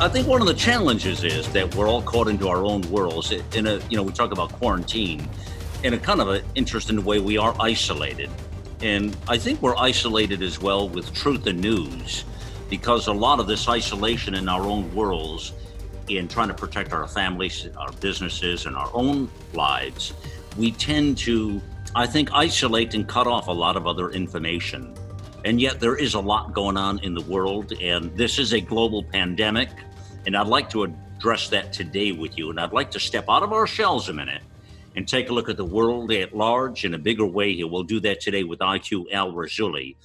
I think one of the challenges is that we're all caught into our own worlds. In a, you know, we talk about quarantine in a kind of an interesting way. We are isolated, and I think we're isolated as well with truth and news, because a lot of this isolation in our own worlds, in trying to protect our families, our businesses, and our own lives, we tend to, I think, isolate and cut off a lot of other information. And yet, there is a lot going on in the world, and this is a global pandemic. And I'd like to address that today with you. And I'd like to step out of our shells a minute and take a look at the world at large in a bigger way here. We'll do that today with IQ Al Rassooli.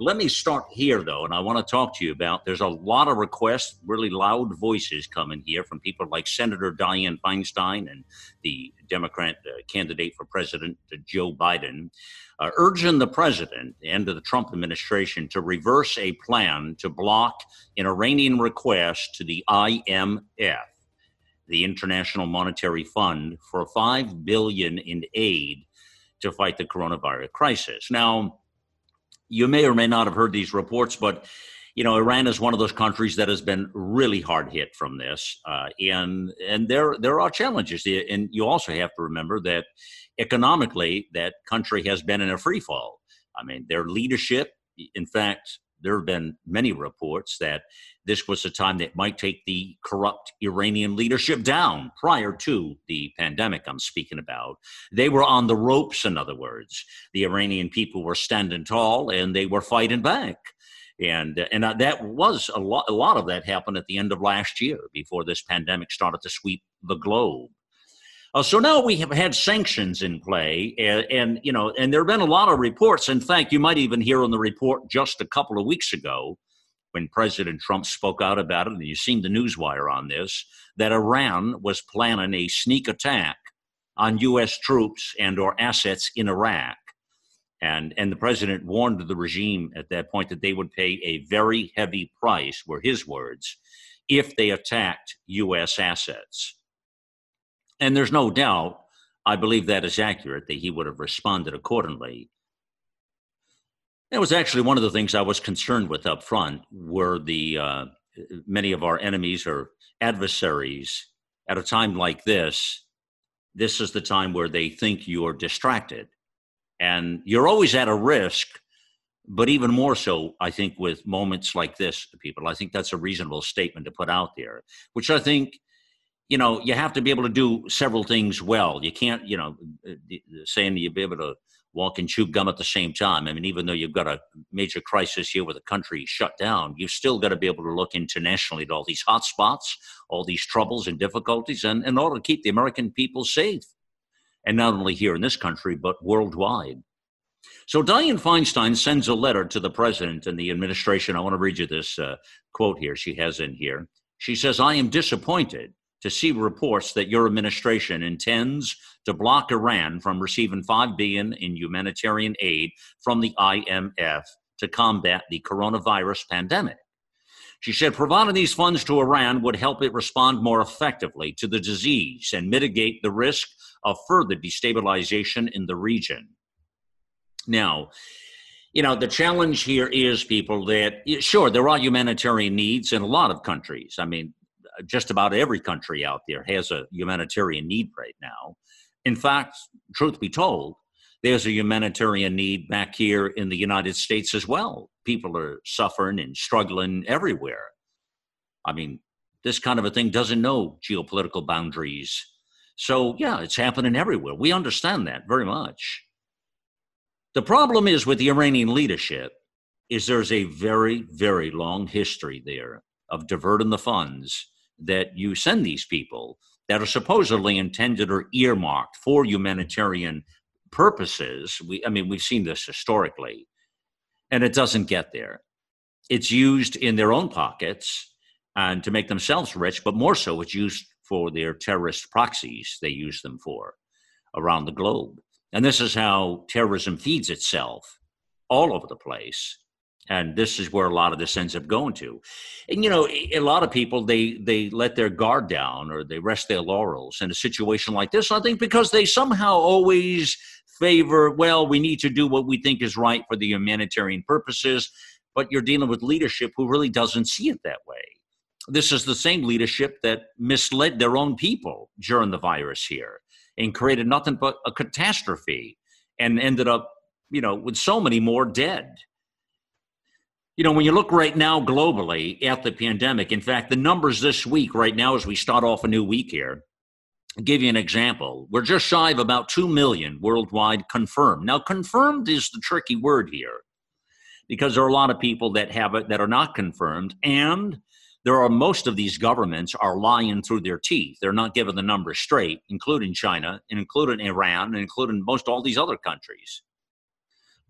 Let me start here, though, and I want to talk to you about there's a lot of requests, really loud voices coming here from people like Senator Dianne Feinstein and the Democrat uh, candidate for President, uh, Joe Biden uh, urging the president and the Trump administration to reverse a plan to block an Iranian request to the IMF, the International Monetary Fund, for five billion in aid to fight the coronavirus crisis. Now, you may or may not have heard these reports, but you know, Iran is one of those countries that has been really hard hit from this, uh, and and there there are challenges. And you also have to remember that economically, that country has been in a free fall. I mean, their leadership, in fact, there have been many reports that this was a time that might take the corrupt Iranian leadership down prior to the pandemic I'm speaking about. They were on the ropes, in other words. The Iranian people were standing tall and they were fighting back. And, and that was a lot, a lot of that happened at the end of last year before this pandemic started to sweep the globe. Uh, so now we have had sanctions in play, and, and, you know, and there have been a lot of reports. In fact, you might even hear on the report just a couple of weeks ago, when President Trump spoke out about it, and you've seen the newswire on this, that Iran was planning a sneak attack on U.S. troops and or assets in Iraq. And, and the president warned the regime at that point that they would pay a very heavy price, were his words, if they attacked U.S. assets. And there's no doubt, I believe that is accurate, that he would have responded accordingly. That was actually one of the things I was concerned with up front were the uh, many of our enemies or adversaries at a time like this. This is the time where they think you're distracted. And you're always at a risk, but even more so, I think, with moments like this, people. I think that's a reasonable statement to put out there, which I think you know, you have to be able to do several things well. You can't, you know, uh, saying you'll be able to walk and chew gum at the same time. I mean, even though you've got a major crisis here with the country shut down, you've still got to be able to look internationally at all these hot spots, all these troubles and difficulties, and in order to keep the American people safe. And not only here in this country, but worldwide. So Dianne Feinstein sends a letter to the president and the administration. I want to read you this uh, quote here she has in here. She says, I am disappointed to see reports that your administration intends to block Iran from receiving 5 billion in humanitarian aid from the IMF to combat the coronavirus pandemic. She said providing these funds to Iran would help it respond more effectively to the disease and mitigate the risk of further destabilization in the region. Now, you know, the challenge here is people that, sure, there are humanitarian needs in a lot of countries. I mean, just about every country out there has a humanitarian need right now. In fact, truth be told, there's a humanitarian need back here in the United States as well. People are suffering and struggling everywhere. I mean, this kind of a thing doesn't know geopolitical boundaries. So, yeah, it's happening everywhere. We understand that very much. The problem is with the Iranian leadership is there's a very, very long history there of diverting the funds that you send these people that are supposedly intended or earmarked for humanitarian purposes. We, I mean, we've seen this historically, and it doesn't get there. It's used in their own pockets. and to make themselves rich, but more so, it's used for their terrorist proxies they use them for around the globe. And this is how terrorism feeds itself all over the place. And this is where a lot of this ends up going to. And you know, a lot of people they they let their guard down or they rest their laurels in a situation like this. I think because they somehow always favor, well, we need to do what we think is right for the humanitarian purposes, but you're dealing with leadership who really doesn't see it that way. This is the same leadership that misled their own people during the virus here and created nothing but a catastrophe and ended up, you know, with so many more dead. You know, when you look right now globally at the pandemic, in fact, the numbers this week, right now, as we start off a new week here, Give you an example. We're just shy of about 2 million worldwide confirmed. Now, confirmed is the tricky word here because there are a lot of people that have it that are not confirmed. And there are most of these governments are lying through their teeth. They're not giving the numbers straight, including China, and including Iran, and including most all these other countries.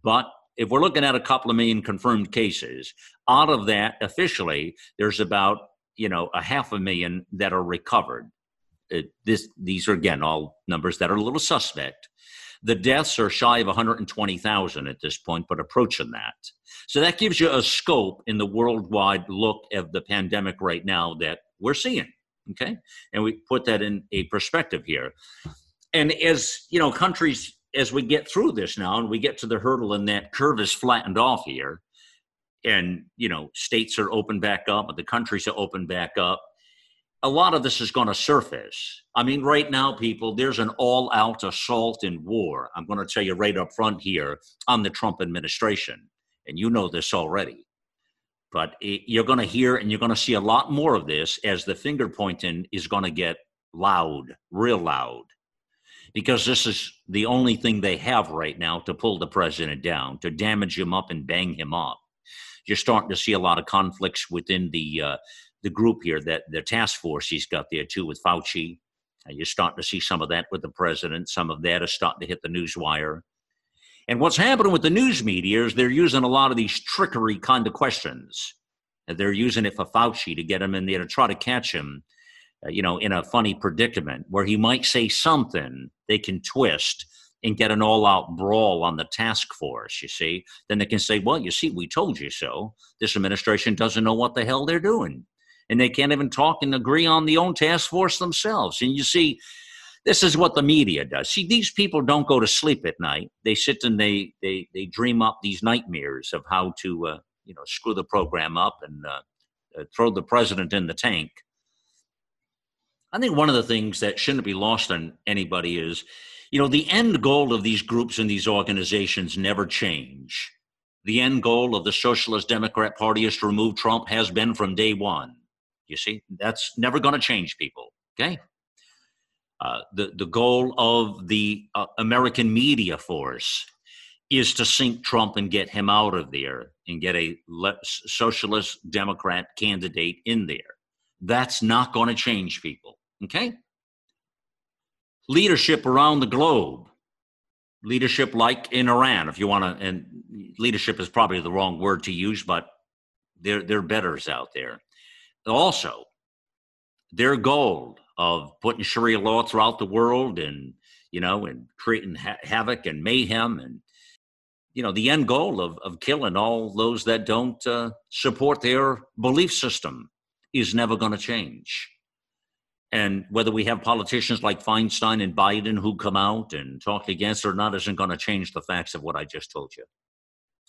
But if we're looking at a couple of million confirmed cases, out of that, officially, there's about you know a half a million that are recovered. It, this, these are again all numbers that are a little suspect. The deaths are shy of 120,000 at this point, but approaching that. So that gives you a scope in the worldwide look of the pandemic right now that we're seeing. Okay. And we put that in a perspective here. And as, you know, countries, as we get through this now and we get to the hurdle and that curve is flattened off here, and, you know, states are open back up, the countries are open back up, a lot of this is going to surface. I mean, right now, people, there's an all out assault and war. I'm going to tell you right up front here on the Trump administration. And you know this already. But it, you're going to hear and you're going to see a lot more of this as the finger pointing is going to get loud, real loud. Because this is the only thing they have right now to pull the president down, to damage him up and bang him up. You're starting to see a lot of conflicts within the uh, the group here, that the task force he's got there too with Fauci. Uh, you're starting to see some of that with the president. Some of that is starting to hit the news wire. And what's happening with the news media is they're using a lot of these trickery kind of questions. They're using it for Fauci to get him in there to try to catch him, uh, you know, in a funny predicament where he might say something they can twist and get an all out brawl on the task force, you see. Then they can say, well, you see, we told you so. This administration doesn't know what the hell they're doing and they can't even talk and agree on the own task force themselves. And you see, this is what the media does. See, these people don't go to sleep at night. They sit and they they they dream up these nightmares of how to uh, you know screw the program up and uh, uh, throw the president in the tank. I think one of the things that shouldn't be lost on anybody is, you know, the end goal of these groups and these organizations never change. The end goal of the Socialist Democrat Party is to remove Trump has been from day one. You see, that's never going to change people. Okay. Uh, the the goal of the uh, American media force is to sink Trump and get him out of there and get a le- socialist Democrat candidate in there. That's not going to change people. Okay. Leadership around the globe, leadership like in Iran, if you want to, and leadership is probably the wrong word to use, but there there are betters out there also their goal of putting Sharia law throughout the world and you know and creating ha- havoc and mayhem and you know the end goal of of killing all those that don't uh, support their belief system is never going to change. And whether we have politicians like Feinstein and Biden who come out and talk against or not isn't going to change the facts of what I just told you.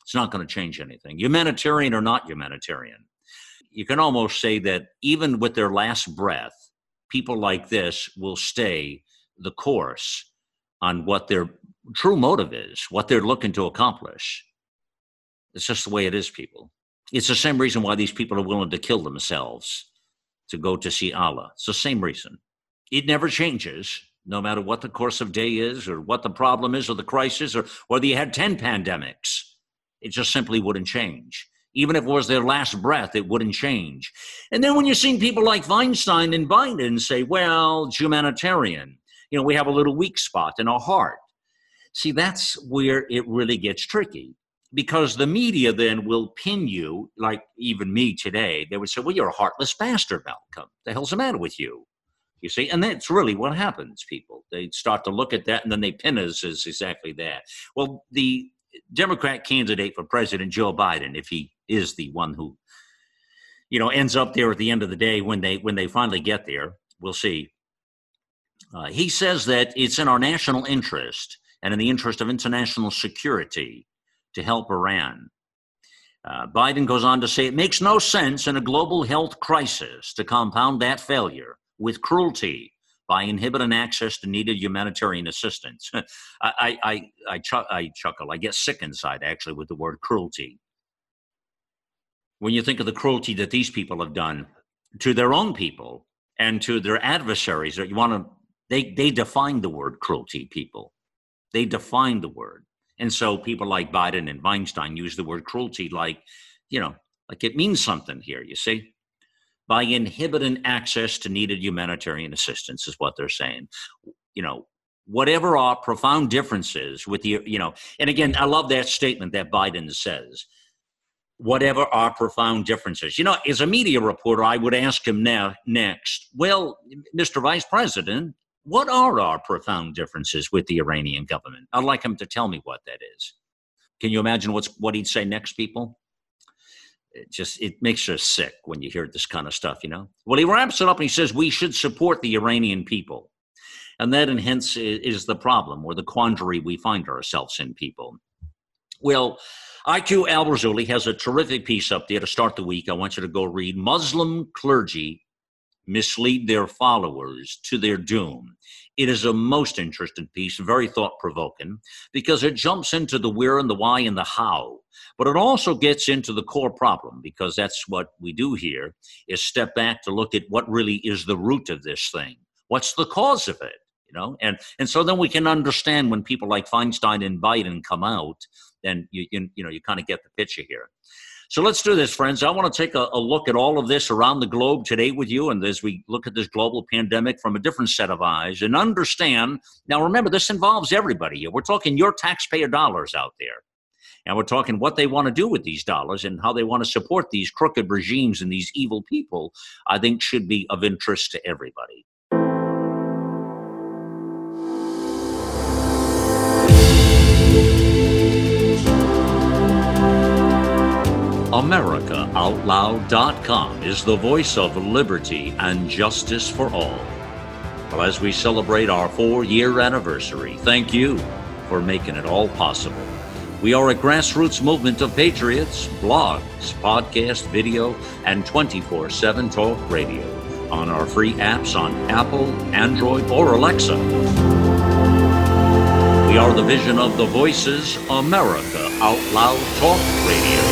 It's not going to change anything. Humanitarian or not humanitarian you can almost say that even with their last breath, people like this will stay the course on what their true motive is, what they're looking to accomplish. It's just the way it is, people. It's the same reason why these people are willing to kill themselves to go to see Allah. It's the same reason. It never changes, no matter what the course of day is, or what the problem is, or the crisis, or whether you had 10 pandemics. It just simply wouldn't change. Even if it was their last breath, it wouldn't change. And then when you're seeing people like Feinstein and Biden say, well, it's humanitarian, you know, we have a little weak spot in our heart. See, that's where it really gets tricky. because the media then will pin you, like even me today. They would say, "Well, you're a heartless bastard, Malcolm. The hell's the matter with you?" You see, and that's really what happens. People they start to look at that, and then they pin us as exactly that. Well, the Democrat candidate for president, Joe Biden, if he is the one who, you know, ends up there at the end of the day when they when they finally get there, we'll see. Uh, he says that it's in our national interest and in the interest of international security to help Iran. Uh, Biden goes on to say it makes no sense in a global health crisis to compound that failure with cruelty by inhibiting access to needed humanitarian assistance. I, I, I, chu- I chuckle. I get sick inside actually with the word cruelty. When you think of the cruelty that these people have done to their own people and to their adversaries, that you want to they they define the word cruelty. People, they define the word. And so people like Biden and Feinstein use the word cruelty like, you know, like it means something here, you see? By inhibiting access to needed humanitarian assistance, is what they're saying. You know, whatever our profound differences with the, you know, and again, I love that statement that Biden says whatever our profound differences. You know, as a media reporter, I would ask him now next, well, Mr. Vice President, what are our profound differences with the Iranian government? I'd like him to tell me what that is. Can you imagine what's what he'd say next, people? It just it makes us sick when you hear this kind of stuff, you know. Well, he wraps it up and he says we should support the Iranian people, and that and hence is the problem or the quandary we find ourselves in, people. Well, IQ Al Rassooli has a terrific piece up there to start the week. I want you to go read Muslim clergy mislead their followers to their doom. It is a most interesting piece, very thought provoking, because it jumps into the where and the why and the how. But it also gets into the core problem, because that's what we do here, is step back to look at what really is the root of this thing. What's the cause of it? You know, and and so then we can understand when people like Feinstein and Biden come out, then you you, you know you kind of get the picture here. So let's do this, friends. I want to take a, a, look at all of this around the globe today with you, and as we look at this global pandemic from a different set of eyes and understand. Now, remember, this involves everybody. We're talking your taxpayer dollars out there. And we're talking what they want to do with these dollars and how they want to support these crooked regimes and these evil people, I think should be of interest to everybody. AmericaOutloud.com is the voice of liberty and justice for all. Well, as we celebrate our four year anniversary, thank you for making it all possible. We are a grassroots movement of patriots, blogs, podcast, video, and 24 7 talk radio on our free apps on Apple, Android, or Alexa. We are the vision of the Voices America Out Loud Talk Radio.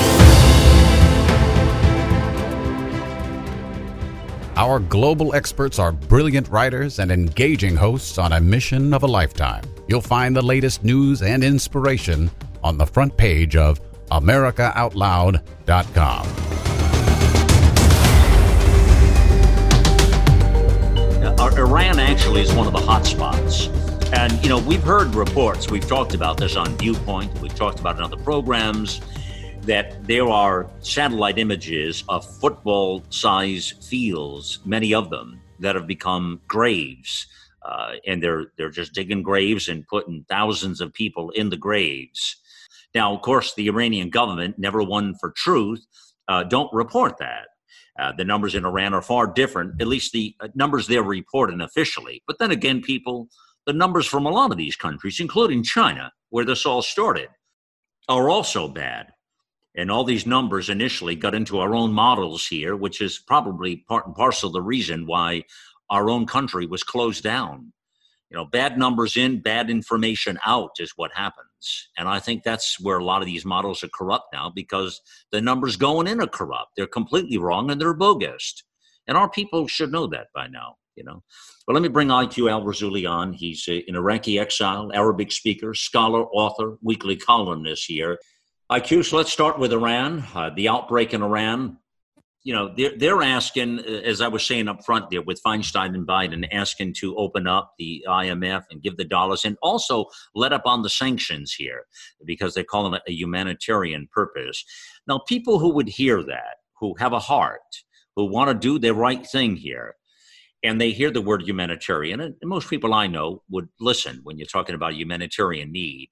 Our global experts are brilliant writers and engaging hosts on a mission of a lifetime. You'll find the latest news and inspiration on the front page of AmericaOutloud.com. Uh, Iran actually is one of the hot spots. And, you know, we've heard reports, we've talked about this on Viewpoint, we've talked about it in other programs that there are satellite images of football size fields, many of them, that have become graves. Uh, and they're they're just digging graves and putting thousands of people in the graves. Now, of course, the Iranian government, never one for truth, uh, don't report that. Uh, the numbers in Iran are far different, at least the uh, numbers they're reporting officially. But then again, people, the numbers from a lot of these countries, including China, where this all started, are also bad. And all these numbers initially got into our own models here, which is probably part and parcel the reason why our own country was closed down. You know, bad numbers in, bad information out is what happens. And I think that's where a lot of these models are corrupt now because the numbers going in are corrupt. They're completely wrong and they're bogus. And our people should know that by now, you know. But let me bring IQ Al Rassooli on. He's an Iraqi exile, Arabic speaker, scholar, author, weekly columnist here. IQ, so let's start with Iran. Uh, the outbreak in Iran, you know, they're, they're asking, uh, as I was saying up front there with Feinstein and Biden, asking to open up the IMF and give the dollars and also let up on the sanctions here because they're calling it a humanitarian purpose. Now, people who would hear that, who have a heart, who want to do the right thing here, and they hear the word humanitarian, and most people I know would listen when you're talking about humanitarian need.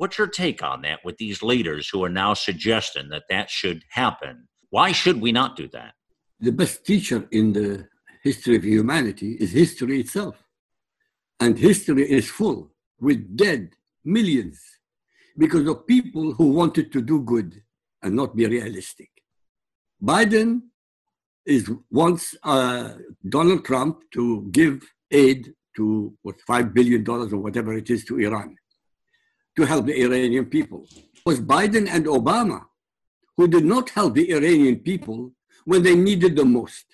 What's your take on that with these leaders who are now suggesting that that should happen? Why should we not do that? The best teacher in the history of humanity is history itself. And history is full with dead millions because of people who wanted to do good and not be realistic. Biden is wants uh, Donald Trump to give aid to what five billion dollars or whatever it is to Iran to help the Iranian people. It was Biden and Obama who did not help the Iranian people when they needed the most.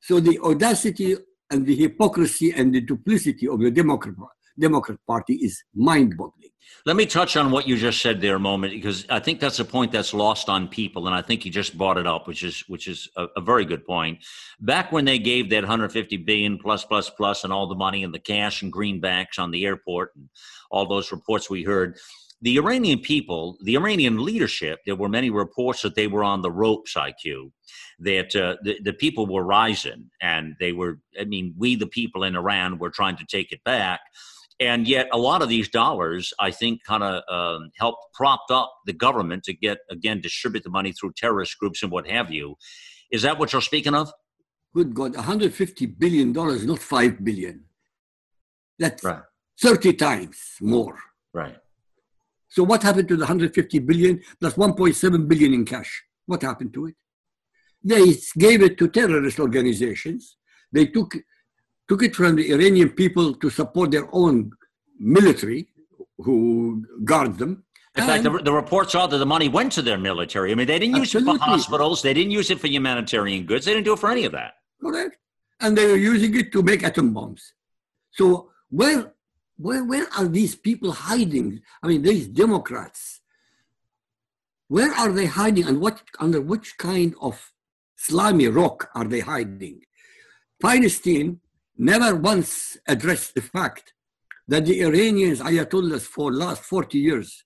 So the audacity and the hypocrisy and the duplicity of the Democrat, Democrat Party is mind boggling. Let me touch on what you just said there a moment because I think that's a point that's lost on people, and I think you just brought it up, which is which is a, a, very good point. Back when they gave that 150 billion plus plus plus and all the money and the cash and greenbacks on the airport and all those reports we heard, the Iranian people, the Iranian leadership, there were many reports that they were on the ropes, IQ, that uh, the, the people were rising and they were, I mean, we, the people in Iran, were trying to take it back. And yet, a lot of these dollars, I think, kind of um, helped propped up the government to get, again, distribute the money through terrorist groups and what have you. Is that what you're speaking of? Good God, $150 billion, not 5 billion. That's right. 30 times more. Right. So what happened to the 150 billion plus 1.7 billion in cash? What happened to it? They gave it to terrorist organizations. They took, took it from the Iranian people to support their own military who guard them. In and fact, the, the, reports are that the money went to their military. I mean, they didn't use absolutely. it for hospitals. They didn't use it for humanitarian goods. They didn't do it for any of that. Correct. And they were using it to make atom bombs. So where where, where are these people hiding? I mean, these Democrats, where are they hiding and what under which kind of slimy rock are they hiding? Feinstein never once addressed the fact that the Iranians, Ayatollahs, for last 40 years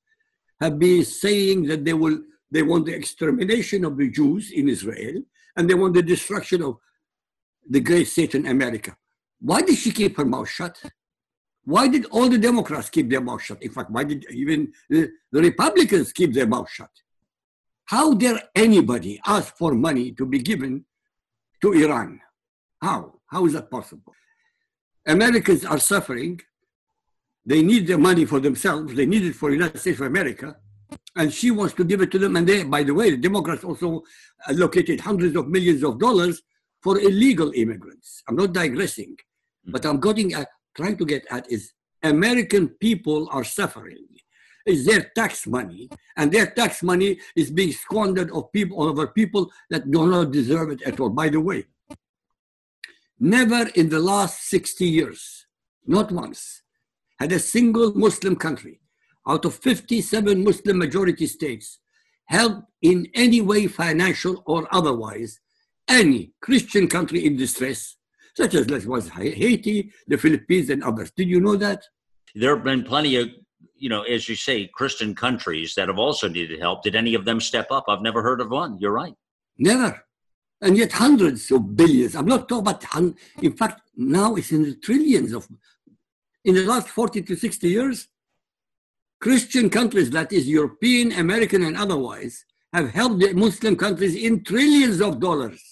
have been saying that they will they want the extermination of the Jews in Israel and they want the destruction of the great state in America. Why did she keep her mouth shut? Why did all the Democrats keep their mouth shut? In fact, why did even the, the Republicans keep their mouth shut? How dare anybody ask for money to be given to Iran? How? How is that possible? Americans are suffering. They need the money for themselves. They need it for the United States of America. And she wants to give it to them. And they, by the way, the Democrats also allocated hundreds of millions of dollars for illegal immigrants. I'm not digressing, hmm. but I'm getting at trying to get at is American people are suffering. It's their tax money, and their tax money is being squandered of people over people that do not deserve it at all. By the way, never in the last 60 years, not once, had a single Muslim country out of 57 Muslim majority states helped in any way, financial or otherwise, any Christian country in distress such as like was Haiti, the Philippines, and others. Did you know that? There have been plenty of, you know, as you say, Christian countries that have also needed help. Did any of them step up? I've never heard of one. You're right. Never. And yet hundreds of billions. I'm not talking about, in fact, now it's in the trillions of, in the last 40 to 60 years, Christian countries, that is European, American, and otherwise, have helped the Muslim countries in trillions of dollars.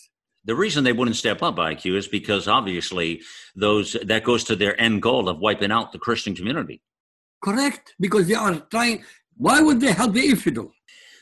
The reason they wouldn't step up, IQ, is because obviously those that goes to their end goal of wiping out the Christian community. Correct, because they are trying. Why would they help the infidel?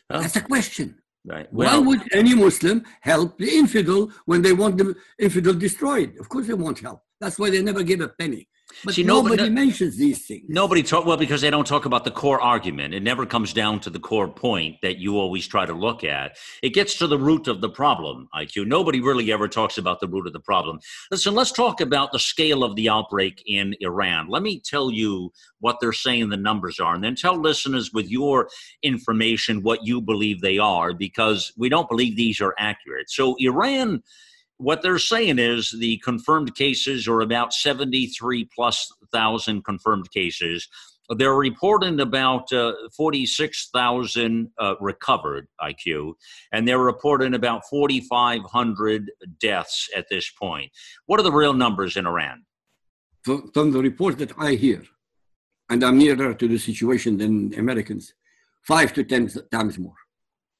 That's a question. Right. Well, Why would any Muslim help the infidel when they want the infidel destroyed? Of course, they won't help. That's why they never give a penny. But See, nobody nobody- mentions these things. Nobody talk well because they don't talk about the core argument. It never comes down to the core point that you always try to look at. It gets to the root of the problem, IQ. Nobody really ever talks about the root of the problem. Listen, let's talk about the scale of the outbreak in Iran. Let me tell you what they're saying the numbers are, and then tell listeners with your information what you believe they are, because we don't believe these are accurate. So Iran what they're saying is the confirmed cases are about 73 plus thousand confirmed cases. They're reporting about uh, 46,000 uh, recovered IQ, and they're reporting about 4,500 deaths at this point. What are the real numbers in Iran? From, the report that I hear, and I'm nearer to the situation than Americans, five to ten times more.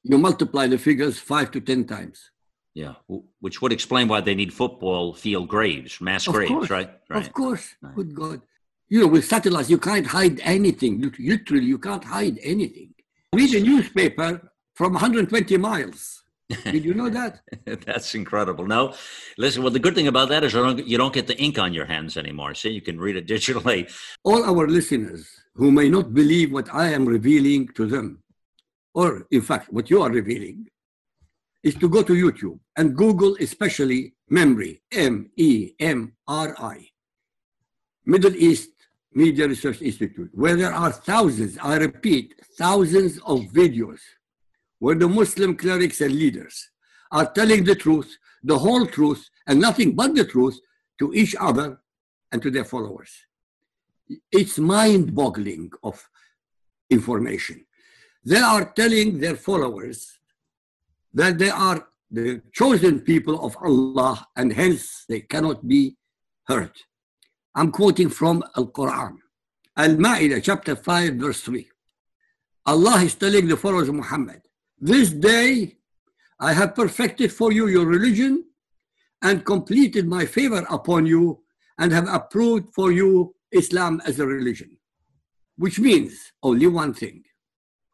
You multiply the figures five to ten times. Yeah, which would explain why they need football field graves, mass Of graves, course, right? Right. Of course. Right. Good God. You know, with satellites, you can't hide anything. Literally, you can't hide anything. Read a newspaper from 120 miles. Did you know that? That's incredible. No, listen. Well, the good thing about that is you don't, you don't get the ink on your hands anymore. See, you can read it digitally. All our listeners who may not believe what I am revealing to them, or in fact, what you are revealing, is to go to YouTube and Google, especially MEMRI, M E M R I, Middle East Media Research Institute, where there are thousands, I repeat, thousands of videos where the Muslim clerics and leaders are telling the truth, the whole truth, and nothing but the truth to each other and to their followers. It's mind boggling of information. They are telling their followers that they are the chosen people of Allah and hence they cannot be hurt. I'm quoting from Al Quran, Al Ma'idah, chapter 5, verse 3. Allah is telling the followers of Muhammad, This day I have perfected for you your religion and completed my favor upon you and have approved for you Islam as a religion. Which means only one thing.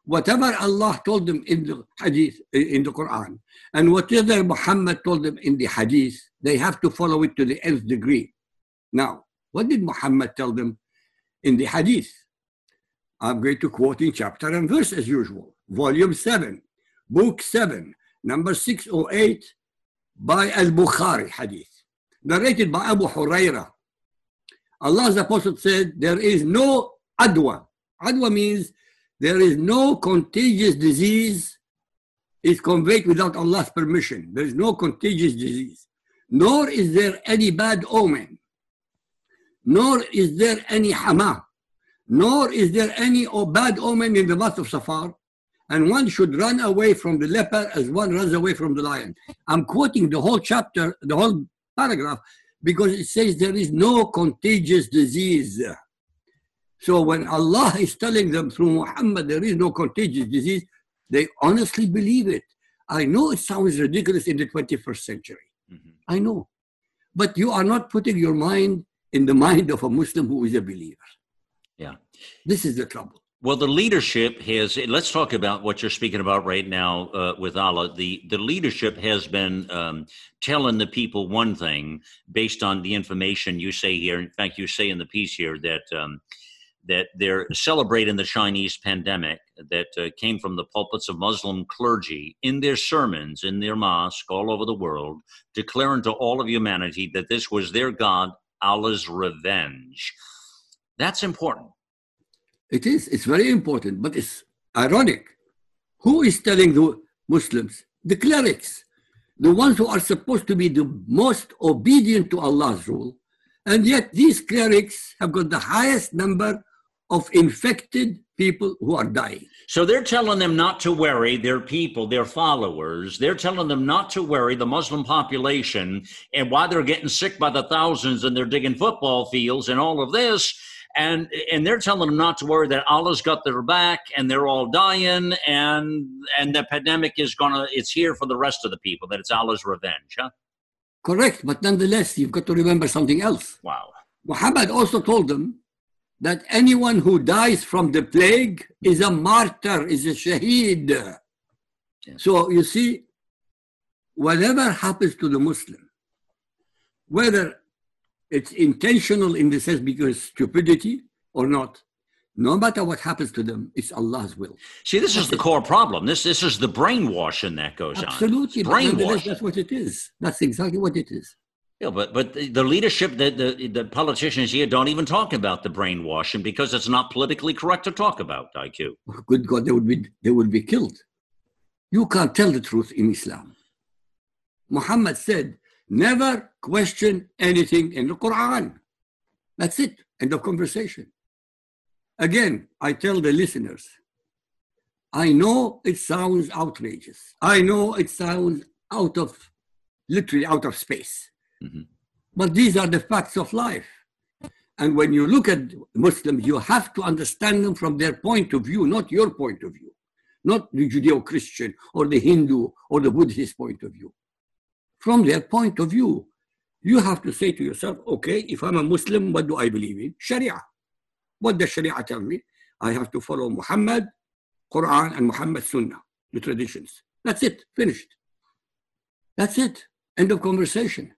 Whatever Allah told them in the hadith, eh, in the Quran, and whatever Muhammad told them in the hadith, they have to follow it to the nth degree. Now, what did Muhammad tell them in the hadith? I'm going to quote in chapter and verse as usual. Volume 7, Book 7, number 608 by Al-Bukhari hadith. Narrated by Abu Huraira. Allah's apostle said, there is no adwa. Adwa means there is no contagious disease is conveyed without Allah's permission. There is no contagious disease. Nor is there any bad omen. Nor is there any hama. Nor is there any bad omen in the month of Safar. And one should run away from the leper as one runs away from the lion. I'm quoting the whole chapter, the whole paragraph, because it says there is no contagious disease. So when Allah is telling them through Muhammad there is no contagious disease, they honestly believe it. I know it sounds ridiculous in the 21st century. Mhm. I know. But you are not putting your mind in the mind of a Muslim who is a believer. Yeah. This is the trouble. Well, the leadership has. Let's talk about what you're speaking about right now uh, with Allah. The the leadership has been um, telling the people one thing based on the information you say here. In fact, you say in the piece here that um, that they're celebrating the Chinese pandemic that uh, came from the pulpits of Muslim clergy in their sermons in their mosque all over the world, declaring to all of humanity that this was their God, Allah's revenge. That's important. It is. It's very important, but it's ironic. Who is telling the Muslims? The clerics, the ones who are supposed to be the most obedient to Allah's rule. And yet these clerics have got the highest number of infected people who are dying. So they're telling them not to worry, their people, their followers. They're telling them not to worry, the Muslim population, and why they're getting sick by the thousands and they're digging football fields and all of this. And, and they're telling them not to worry that Allah's got their back and they're all dying and and the pandemic is gonna it's here for the rest of the people that it's Allah's revenge, huh? Correct, but nonetheless, you've got to remember something else. Wow. Muhammad also told them that anyone who dies from the plague is a martyr, is a shaheed. So you see, whatever happens to the Muslim, whether it's intentional in the sense because stupidity or not, no matter what happens to them, it's Allah's will. See, this is the core problem. This this is the brainwashing that goes Absolutely. on. nonetheless, Brainwashing. That's what it is. That's exactly what it is. Yeah, but but the, leadership, the, the the politicians here don't even talk about the brainwashing because it's not politically correct to talk about IQ. Good God, they would be they would be killed. You can't tell the truth in Islam. Muhammad said, never question anything in the Quran. That's it. End of conversation. Again, I tell the listeners, I know it sounds outrageous. I know it sounds out of, literally out of space. Mhm. But these are the facts of life. And when you look at Muslims, you have to understand them from their point of view, not your point of view, not the Judeo Christian or the Hindu or the Buddhist point of view. From their point of view, you have to say to yourself, okay, if I'm a Muslim, what do I believe in? Sharia. What does Sharia tell me? I have to follow Muhammad, Quran, and Muhammad Sunnah, the traditions. That's it, finished. That's it. End of conversation.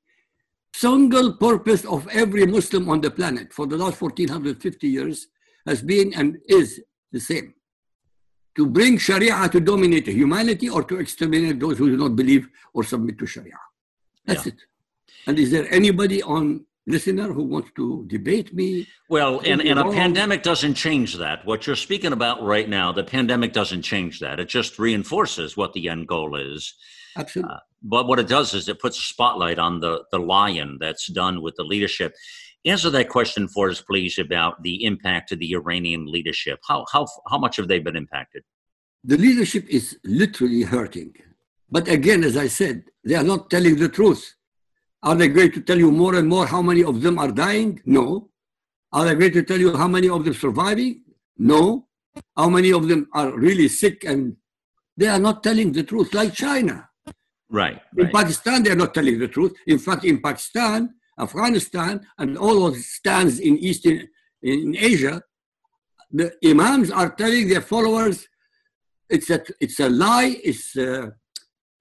Single purpose of every Muslim on the planet for the last 1450 years has been and is the same to bring Sharia to dominate humanity or to exterminate those who do not believe or submit to Sharia. That's Yeah. it. And is there anybody on listener who wants to debate me? Well, and, and a pandemic doesn't change that. What you're speaking about right now, the pandemic doesn't change that. It just reinforces what the end goal is. Absolutely. Uh, but what it does is it puts a spotlight on the, the lion that's done with the leadership. Answer that question for us, please, about the impact of the Iranian leadership. How, how, how much have they been impacted? the leadership is literally hurting. But again, as I said, they are not telling the truth. Are they going to tell you more and more how many of them are dying? No. Are they going to tell you how many of them are surviving? No. How many of them are really sick and they are not telling the truth, like China. Right. In right. Pakistan, they are not telling the truth. In fact, in Pakistan, Afghanistan, and all of the stands in Eastern in Asia, the imams are telling their followers it's a it's a lie, it's a,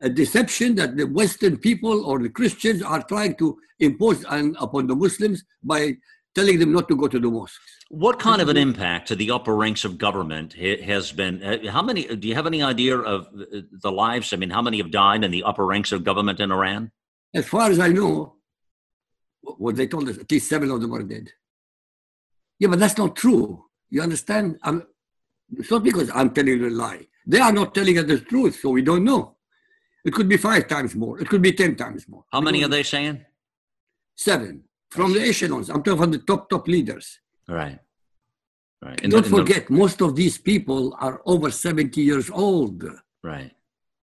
a deception that the Western people or the Christians are trying to impose on, upon the Muslims by telling them not to go to the mosques. What kind of an impact to the upper ranks of government has been? uh, How many? Do you have any idea of uh, the lives? I mean, how many have died in the upper ranks of government in Iran? As far as I know, what they told us, at least seven of them are dead. Yeah, but that's not true. You understand? I'm, it's not because I'm telling you a lie. They are not telling us the truth, so we don't know. It could be five times more. It could be ten times more. How many are they saying? Seven from the echelons. I'm talking about the top top leaders. Right. Right. And Don't forget, most of these people are over 70 years old, right.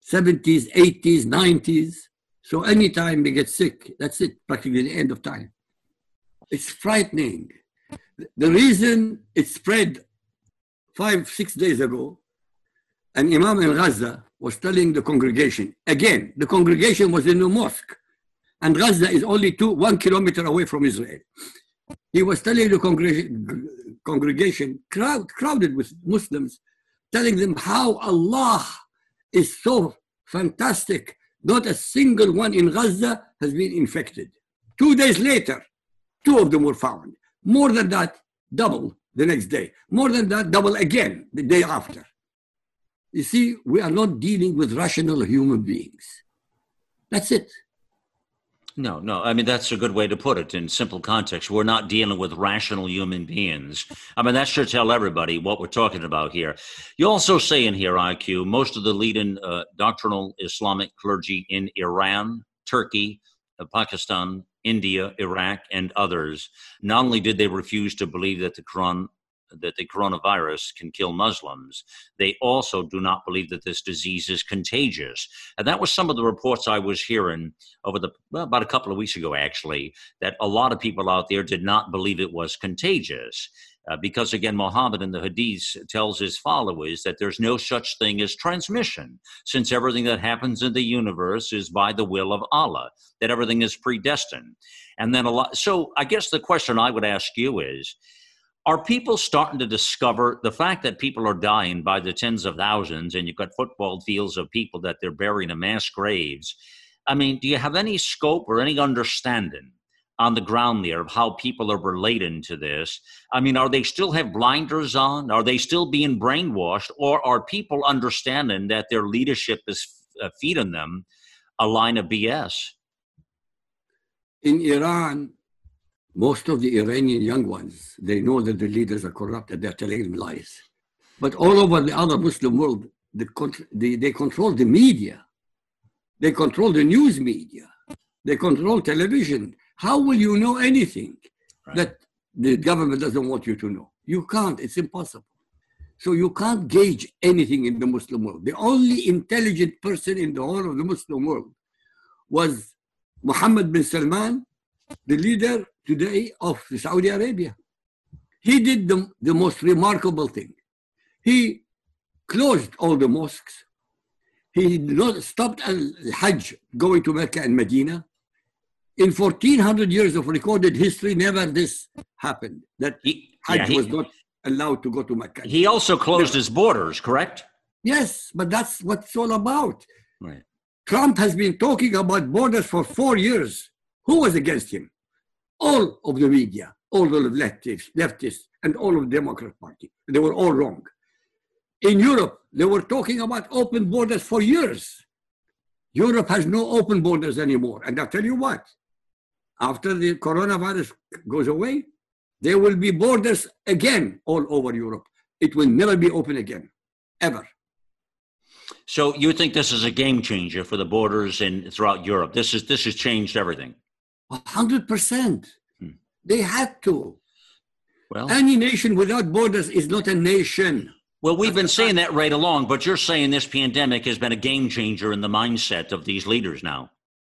70s, 80s, 90s. So anytime they get sick, that's it, practically the end of time. It's frightening. The reason it spread five, six days ago, an imam in Gaza was telling the congregation, again, the congregation was in the mosque, and Gaza is only two, one kilometer away from Israel. He was telling the congregation, congregation crowd, crowded with Muslims, telling them how Allah is so fantastic. Not a single one in Gaza has been infected. Two days later, two of them were found. More than that, double the next day. More than that, double again the day after. You see, we are not dealing with rational human beings. That's it. No, no. I mean, that's a good way to put it in simple context. We're not dealing with rational human beings. I mean, that should tell everybody what we're talking about here. You also say in here, IQ, most of the leading uh, doctrinal Islamic clergy in Iran, Turkey, uh, Pakistan, India, Iraq, and others, not only did they refuse to believe that the Quran that the coronavirus can kill Muslims. They also do not believe that this disease is contagious. And that was some of the reports I was hearing over the well, about a couple of weeks ago, actually, that a lot of people out there did not believe it was contagious. Uh, because again, Muhammad in the Hadith tells his followers that there's no such thing as transmission, since everything that happens in the universe is by the will of Allah, that everything is predestined. And then a lot. So I guess the question I would ask you is are people starting to discover the fact that people are dying by the tens of thousands and you've got football fields of people that they're burying in mass graves? I mean, do you have any scope or any understanding on the ground there of how people are relating to this. I mean, are they still have blinders on? Are they still being brainwashed? Or are people understanding that their leadership is uh, feeding them a line of BS? In Iran, most of the Iranian young ones, they know that the leaders are corrupt and they're telling them lies. But all over the other Muslim world, the, they, they control the media. They control the news media. They control television. How will you know anything right. that the government doesn't want you to know? You can't. It's impossible. So you can't gauge anything in the Muslim world. The only intelligent person in the whole of the Muslim world was Muhammad bin Salman, the leader today of Saudi Arabia. He did the, the most remarkable thing. He closed all the mosques. He not stopped Al-Hajj going to Mecca and Medina. In 1400 years of recorded history, never this happened. That he, Hajj yeah, he, was not allowed to go to Mecca. He also closed never. his borders, correct? Yes, but that's what it's all about. Right. Trump has been talking about borders for four years. Who was against him? All of the media, all the leftists, leftists, and all of the Democrat Party. They were all wrong. In Europe, they were talking about open borders for years. Europe has no open borders anymore. And I'll tell you what, after the coronavirus goes away, there will be borders again all over Europe. It will never be open again, ever. So you think this is a game changer for the borders in throughout Europe? This is this has changed everything. Hundred percent. Hmm. They had to. Well, any nation without borders is not a nation. Well, we've been saying that right along, but you're saying this pandemic has been a game changer in the mindset of these leaders now.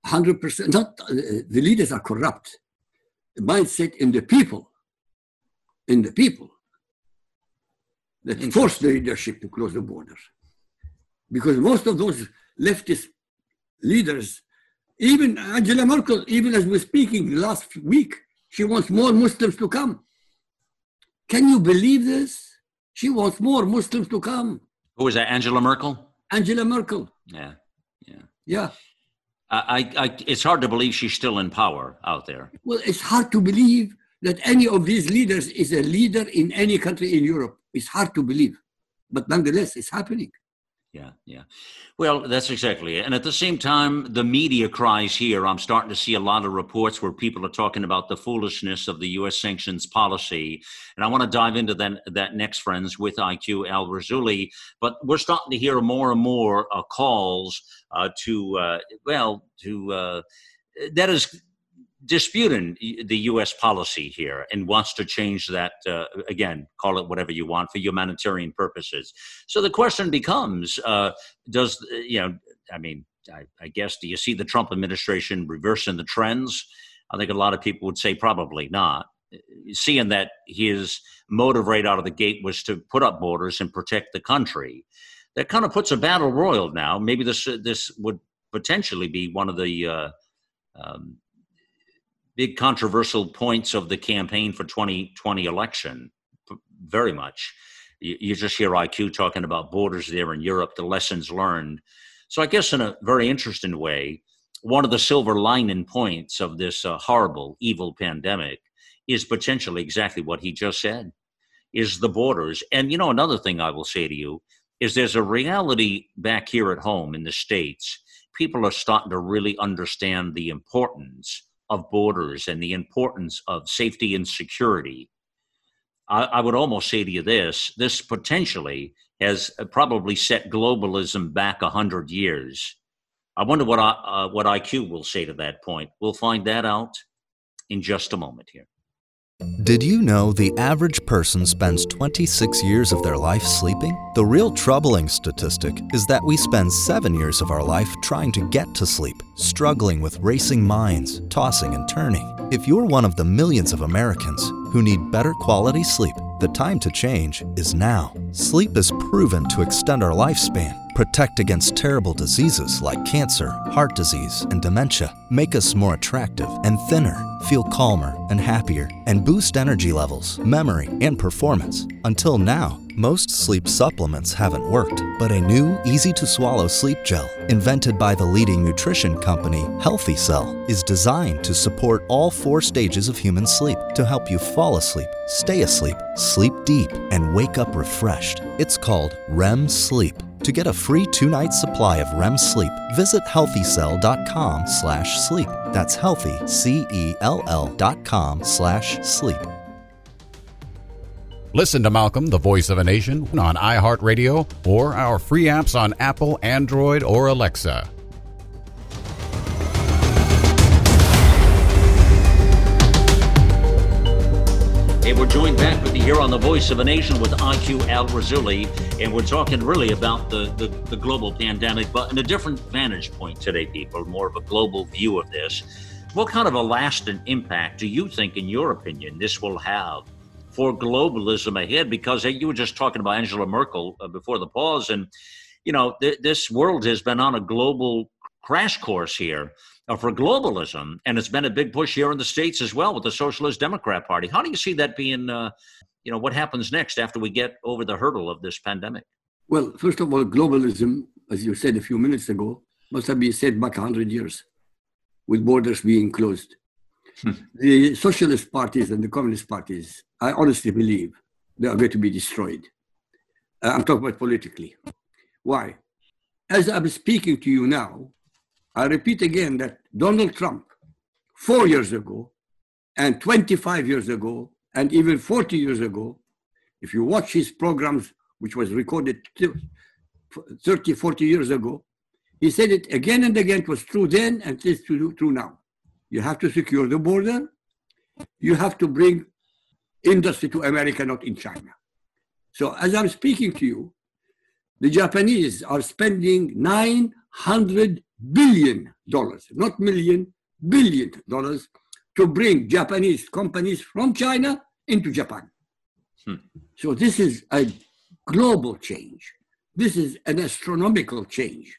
100%. Not uh, the leaders are corrupt. The mindset in the people, in the people, that force the leadership to close the borders. Because most of those leftist leaders, even Angela Merkel, even as we're speaking last week, she wants more Muslims to come. Can you believe this? She wants more Muslims to come. Who is that? Angela Merkel. Angela Merkel. Yeah, yeah, yeah. I, I, it's hard to believe she's still in power out there. Well, it's hard to believe that any of these leaders is a leader in any country in Europe. It's hard to believe, but nonetheless, it's happening yeah, yeah. Well, that's exactly it. And at the same time, the media cries here. I'm starting to see a lot of reports where people are talking about the foolishness of the U.S. sanctions policy. And I want to dive into that, that next, friends, with IQ Al Rassooli. But we're starting to hear more and more uh, calls uh, to, uh, well, to, uh, that is disputing the U.S. policy here and wants to change that uh, again, call it whatever you want for humanitarian purposes. So the question becomes: uh, Does you know? I mean, I, I, guess do you see the Trump administration reversing the trends? I think a lot of people would say probably not. Seeing that his motive right out of the gate was to put up borders and protect the country, that kind of puts a battle royal now. Maybe this this would potentially be one of the uh, um, big controversial points of the campaign for 2020 election very much. You, just hear iq talking about borders there in europe the lessons learned. So i guess in a very interesting way one of the silver lining points of this uh, horrible evil pandemic is potentially exactly what he just said is the borders. And you know another thing i will say to you is there's a reality back here at home in the states. People are starting to really understand the importance of borders and the importance of safety and security, I, I would almost say to you this this potentially has probably set globalism back a hundred years. I wonder what I, uh, what IQ will say to that point. We'll find that out in just a moment here. Did you know the average person spends 26 years of their life sleeping? The real troubling statistic is that we spend seven years of our life trying to get to sleep, struggling with racing minds, tossing and turning. If you're one of the millions of Americans who need better quality sleep, the time to change is now. Sleep is proven to extend our lifespan protect against terrible diseases like cancer, heart disease, and dementia, make us more attractive and thinner, feel calmer and happier, and boost energy levels, memory, and performance. Until now, most sleep supplements haven't worked, but a new, easy to swallow sleep gel, invented by the leading nutrition company, Healthy Cell, is designed to support all four stages of human sleep to help you fall asleep, stay asleep, sleep deep, and wake up refreshed. It's called REM Sleep. To get a free two-night supply of REM sleep, visit healthycell.com slash sleep. That's healthy, C-E-L-L dot com slash sleep. Listen to Malcolm, the voice of a nation, on iHeartRadio or our free apps on Apple, Android, or Alexa. Hey, we're joined back with you here on the Voice of a Nation with IQ Al Rassooli, and we're talking really about the, the, the global pandemic, but in a different vantage point today, people, more of a global view of this. What kind of a lasting impact do you think, in your opinion, this will have for globalism ahead? Because you were just talking about Angela Merkel uh, before the pause, and you know th- this world has been on a global crash course here for globalism, and it's been a big push here in the states as well with the Socialist Democrat Party. How do you see that being? Uh, you know, what happens next after we get over the hurdle of this pandemic? Well, first of all, globalism, as you said a few minutes ago, must have been set back 100 years with borders being closed. Hmm. the socialist parties and the communist parties, I honestly believe they are going to be destroyed. Uh, I'm talking about politically. Why? As I'm speaking to you now, I repeat again that Donald Trump, four years ago, and 25 years ago, and even 40 years ago, if you watch his programs, which was recorded 30, 40 years ago, he said it again and again. It was true then, and it is true, now. You have to secure the border. You have to bring industry to America, not in China. So as I'm speaking to you, the Japanese are spending 900 billion dollars, not million, billion dollars to bring Japanese companies from China into Japan. Hmm. So this is a global change. This is an astronomical change.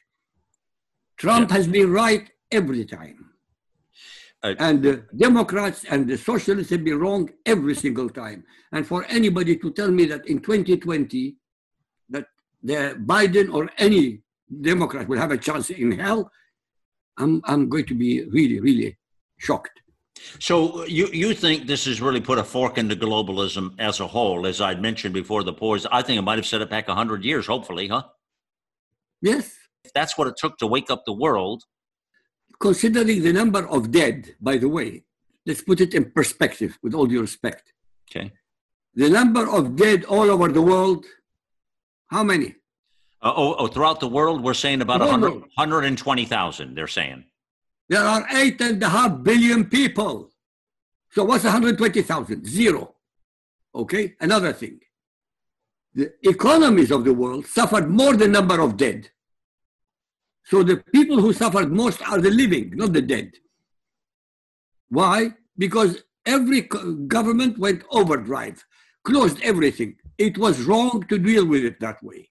Trump yeah. has been right every time. Uh, and the Democrats and the socialists have been wrong every single time. And for anybody to tell me that in 2020 that the Biden or any Democrat will have a chance in hell, I'm, I'm going to be really, really shocked. So you, you think this has really put a fork into globalism as a whole, as I'd mentioned before the pause. I think it might have set it back 100 years, hopefully, huh? Yes. If that's what it took to wake up the world. Considering the number of dead, by the way, let's put it in perspective with all due respect. Okay. The number of dead all over the world, how many? Uh, oh, oh, throughout the world, we're saying about 100, 120,000, they're saying. There are eight and a half billion people. So what's 120,000? Zero. Okay, another thing. The economies of the world suffered more than number of dead. So the people who suffered most are the living, not the dead. Why? Because every government went overdrive, closed everything. It was wrong to deal with it that way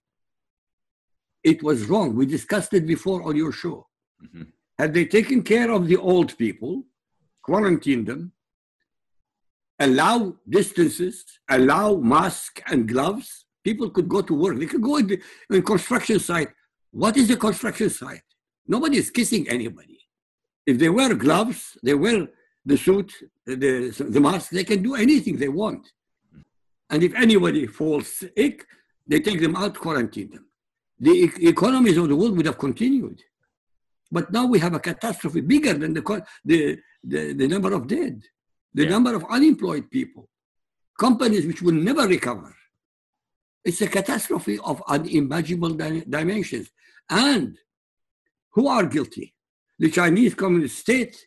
it was wrong. We discussed it before on your show. Mm-hmm. Had they taken care of the old people, quarantined them, allow distances, allow masks and gloves, people could go to work. They could go in the in construction site. What is a construction site? Nobody is kissing anybody. If they wear gloves, they wear the suit, the, the mask, they can do anything they want. And if anybody falls sick, they take them out, quarantine them the e- economies of the world would have continued. But now we have a catastrophe bigger than the, the, the, the number of dead, the yeah. number of unemployed people, companies which will never recover. It's a catastrophe of unimaginable di- dimensions. And who are guilty? The Chinese Communist State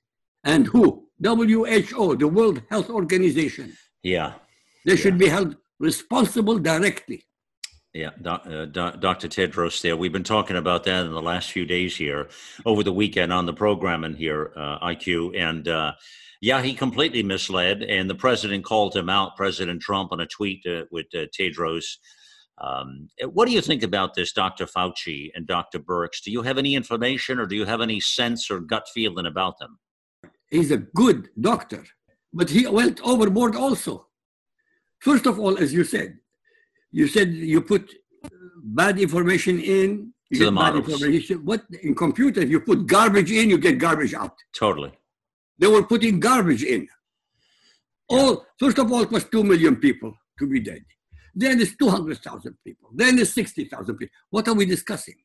and who? WHO, the World Health Organization. Yeah. They yeah. should be held responsible directly. Yeah, uh, Dr. Tedros there. We've been talking about that in the last few days here over the weekend on the program programming here, uh, IQ. And uh, yeah, he completely misled. And the president called him out, President Trump, on a tweet uh, with uh, Tedros. Um, what do you think about this, Dr. Fauci and Dr. Birx? Do you have any information or do you have any sense or gut feeling about them? He's a good doctor, but he went overboard also. First of all, as you said, you said you put bad information in, you To the get bad information. What in computer, if you put garbage in, you get garbage out. Totally. They were putting garbage in. All first of all, it was two million people to be dead. Then it's two hundred thousand people. Then it's sixty thousand people. What are we discussing?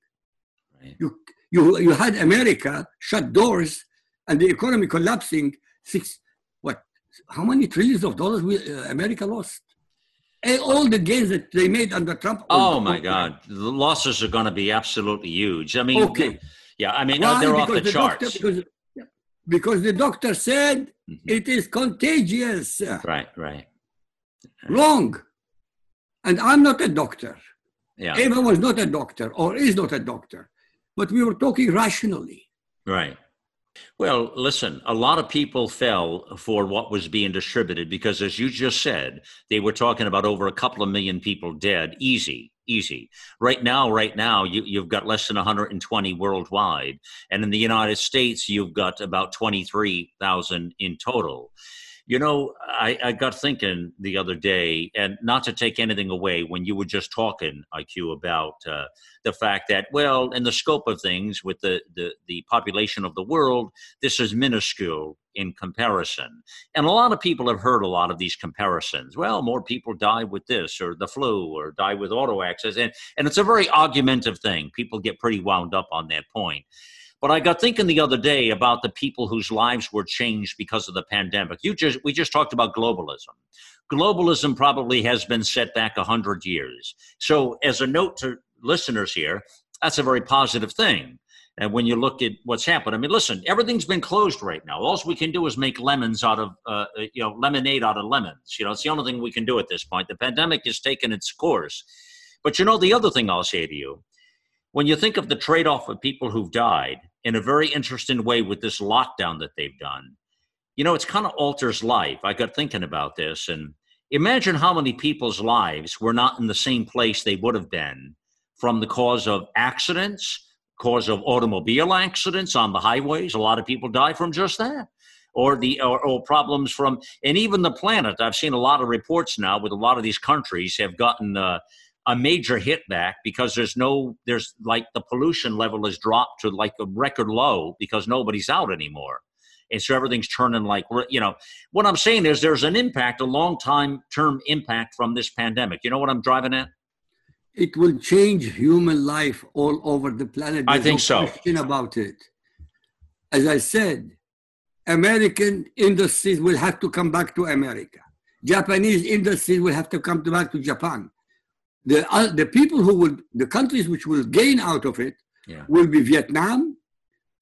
Right. You you you had America shut doors and the economy collapsing. Six what? How many trillions of dollars we, uh, America lost? And all the gains that they made under Trump. Oh my God, the losses are going to be absolutely huge. I mean, Okay. yeah, I mean, Why? they're off Because the doctor- charts. because, because the doctor said Mhm. it is contagious. Right, right. Wrong. And I'm not a doctor. Yeah, Ava was not a doctor or is not a doctor. But we were talking rationally. right. Well, listen, a lot of people fell for what was being distributed because, as you just said, they were talking about over a couple of million people dead. Easy, easy. Right now, right now, you, you've got less than 120 worldwide. And in the United States, you've got about 23,000 in total. You know, I, I got thinking the other day, and not to take anything away when you were just talking, IQ, about uh, the fact that, well, in the scope of things with the, the, the population of the world, this is minuscule in comparison. And a lot of people have heard a lot of these comparisons. Well, more people die with this or the flu or die with auto accidents. And, and it's a very argumentative thing. People get pretty wound up on that point. But I got thinking the other day about the people whose lives were changed because of the pandemic. You just we just talked about globalism. Globalism probably has been set back a hundred years. So, as a note to listeners here, that's a very positive thing. And when you look at what's happened, I mean, listen, everything's been closed right now. All we can do is make lemons out of, uh, you know, lemonade out of lemons. You know, it's the only thing we can do at this point. The pandemic has taken its course. But you know, the other thing I'll say to you, when you think of the trade off of people who've died in a very interesting way with this lockdown that they've done, you know, it's kind of alters life. I got thinking about this and imagine how many people's lives were not in the same place they would have been from the cause of accidents, cause of automobile accidents on the highways. A lot of people die from just that. Or the or, or problems from and even the planet. I've seen a lot of reports now with a lot of these countries have gotten uh, a major hit back because there's no there's like the pollution level has dropped to like a record low because nobody's out anymore and so everything's turning like you know what i'm saying is there's an impact a long time term impact from this pandemic you know what i'm driving at It will change human life all over the planet. I think no so. question about it. As I said, American industries will have to come back to America. Japanese industries will have to come back to Japan. The, uh, the people who will, the countries which will gain out of it Yeah. will be Vietnam,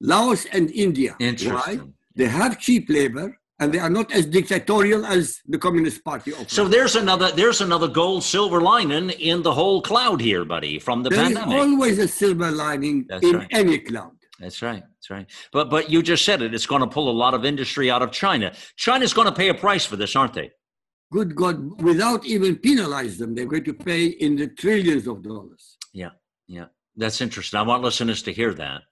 Laos, and India. Why? They have cheap labor and they are not as dictatorial as the Communist Party of so there's another there's another gold silver lining in the whole cloud here buddy from the There is pandemic always a silver lining That's in right. any cloud. That's right. That's right. But but you just said it. It's going to pull a lot of industry out of China. China's going to pay a price for this, aren't they? Good God, without even penalize them, they're going to pay in the trillions of dollars. Yeah. Yeah. That's interesting. I want listeners to hear that.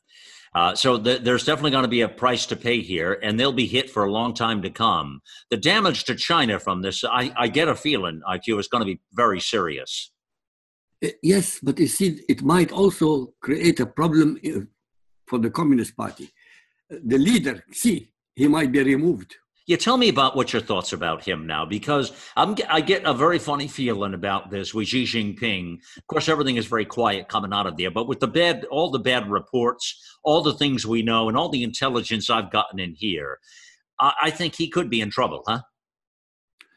Uh, so th- there's definitely going to be a price to pay here, and they'll be hit for a long time to come. The damage to China from this, I, I get a feeling, IQ, is going to be very serious. Eh, Yes, but you see, it might also create a problem eh, for the Communist Party. The leader, see, he might be removed. Yeah, tell me about what your thoughts about him now, because I'm, I get a very funny feeling about this with Xi Jinping. Of course, everything is very quiet coming out of there, but with the bad, all the bad reports, all the things we know, and all the intelligence I've gotten in here, I, I think he could be in trouble, huh?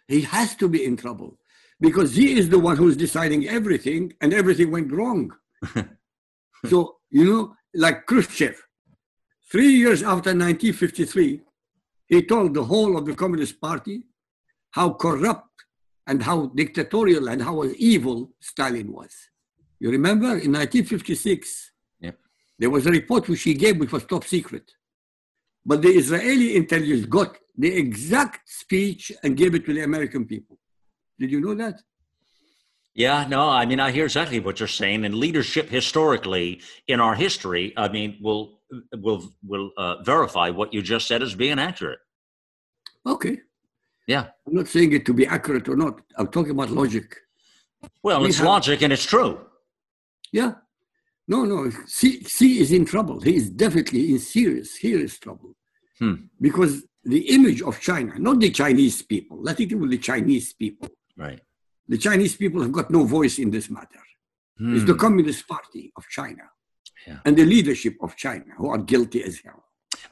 He has to be in trouble because he is the one who's deciding everything and everything went wrong. so, you know, like Khrushchev, three years after 1953, he told the whole of the Communist Party how corrupt and how dictatorial and how evil Stalin was. You remember in 1956, Yep. there was a report which he gave which was top secret. But the Israeli intelligence got the exact speech and gave it to the American people. Did you know that? Yeah, no, I mean, I hear exactly what you're saying. And leadership historically, in our history, I mean, will will will uh, verify what you just said as being accurate. Okay. Yeah. I'm not saying it to be accurate or not. I'm talking about logic. Well, We it's have- logic and it's true. Yeah. No, no. Xi, Xi is in trouble. He is definitely in serious, serious trouble. Hmm. Because the image of China, not the Chinese people, let it with the Chinese people. Right. The Chinese people have got no voice in this matter. It's Hmm. the Communist Party of China Yeah. and the leadership of China who are guilty as hell.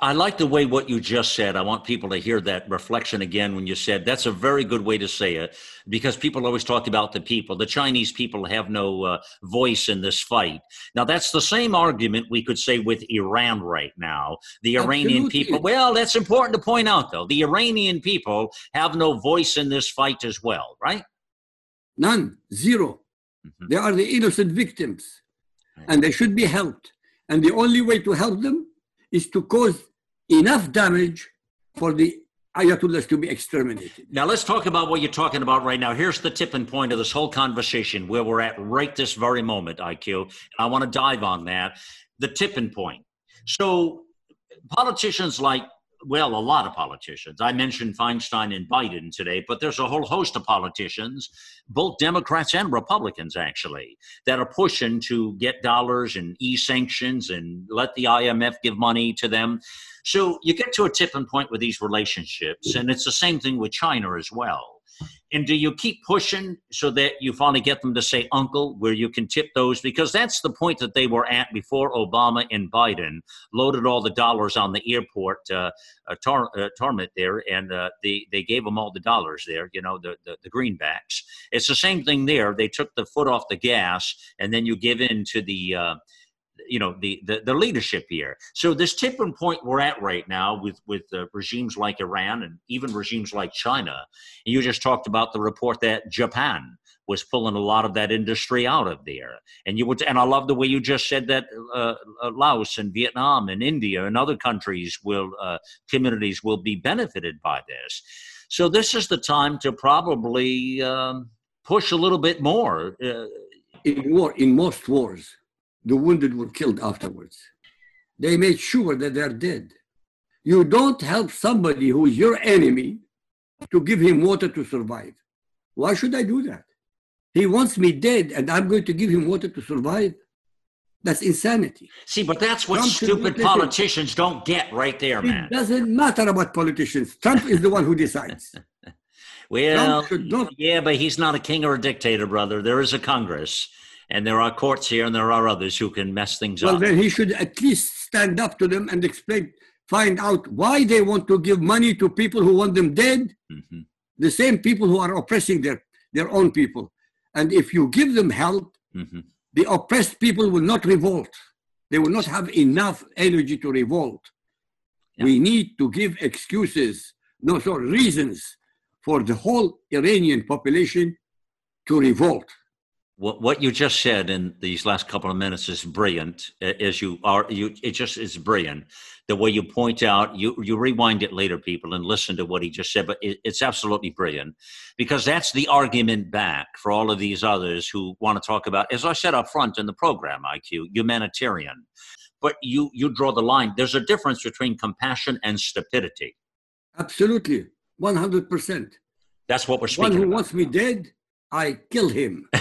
I like the way what you just said. I want people to hear that reflection again when you said that's a very good way to say it because people always talk about the people. The Chinese people have no uh, voice in this fight. Now, that's the same argument we could say with Iran right now. The Iranian Absolutely. people, well, that's important to point out though. The Iranian people have no voice in this fight as well, right? None, zero. Mhm. They are the innocent victims. And they should be helped. And the only way to help them is to cause enough damage for the Ayatollahs to be exterminated. Now let's talk about what you're talking about right now. Here's the tipping point of this whole conversation where we're at right this very moment, IQ. And I want to dive on that. The tipping point. So politicians like well, a lot of politicians. I mentioned Feinstein and Biden today, but there's a whole host of politicians, both Democrats and Republicans, actually, that are pushing to get dollars and ease sanctions and let the IMF give money to them. So you get to a tipping point with these relationships, and it's the same thing with China as well. And do you keep pushing so that you finally get them to say uncle, where you can tip those? Because that's the point that they were at before Obama and Biden loaded all the dollars on the airport uh, uh, tar- uh, tarmac there, and uh, they, they gave them all the dollars there, you know, the, the, the greenbacks. It's the same thing there. They took the foot off the gas, and then you give in to the. You know the, the the leadership here. So this tipping point we're at right now with with uh, regimes like Iran and even regimes like China. You just talked about the report that Japan was pulling a lot of that industry out of there. And you would, and I love the way you just said that uh, uh, Laos and Vietnam and India and other countries will uh, communities will be benefited by this. So this is the time to probably um, push a little bit more. Uh, In war, in most wars, the wounded were killed afterwards. They made sure that they're dead. You don't help somebody who is your enemy to give him water to survive. Why should I do that? He wants me dead and I'm going to give him water to survive. That's insanity. see, but that's what Trump stupid politicians don't get right there, man. It doesn't matter about politicians. Trump is the one who decides. Well, yeah, but he's not a king or a dictator, brother. There is a Congress, and there are courts here, and there are others who can mess things Well, up. Well, then he should at least stand up to them and explain, find out why they want to give money to people who want them dead, Mhm. the same people who are oppressing their, their own people. And if you give them help, Mhm. the oppressed people will not revolt. They will not have enough energy to revolt. Yeah. We need to give excuses, no, sorry, reasons for the whole Iranian population to revolt. What what you just said in these last couple of minutes is brilliant. As you are, you it just is brilliant. The way you point out, you you rewind it later, people, and listen to what he just said. But it, it's absolutely brilliant because that's the argument back for all of these others who want to talk about, as I said up front in the program, IQ humanitarian. But you you draw the line. There's a difference between compassion and stupidity. Absolutely, 100%. That's what we're speaking. One who about. wants me dead, I kill him.